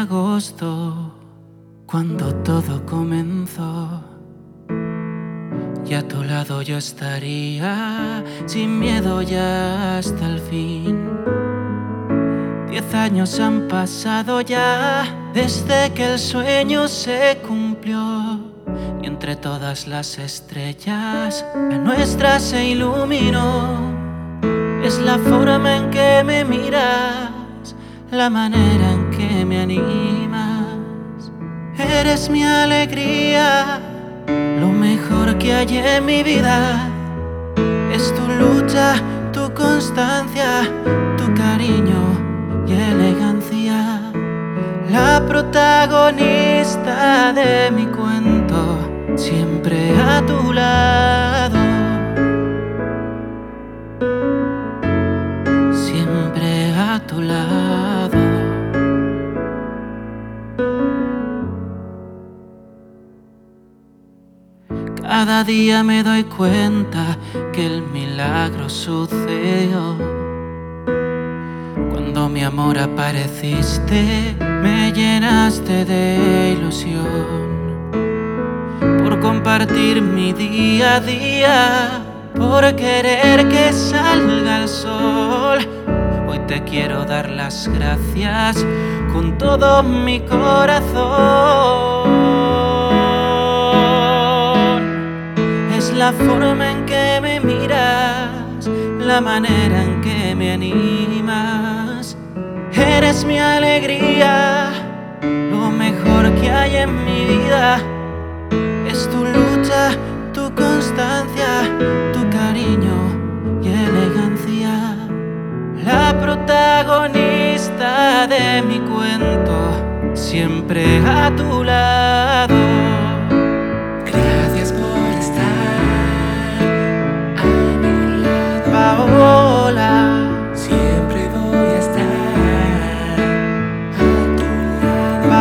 agosto, cuando todo comenzó. Y a tu lado yo estaría sin miedo ya hasta el fin. Diez años han pasado ya desde que el sueño se cumplió. Y entre todas las estrellas, la nuestra se iluminó. Es la forma en que me miras, la manera en que me animas. Eres mi alegría lo mejor que hay en mi vida es tu lucha, tu constancia, tu cariño y elegancia. La protagonista de mi cuento, siempre a tu lado. Cada día me doy cuenta que el milagro sucedió. Cuando mi amor apareciste, me llenaste de ilusión. Por compartir mi día a día, por querer que salga el sol. Hoy te quiero dar las gracias con todo mi corazón. La forma en que me miras, la manera en que me animas. Eres mi alegría, lo mejor que hay en mi vida. Es tu lucha, tu constancia, tu cariño y elegancia. La protagonista de mi cuento, siempre a tu lado.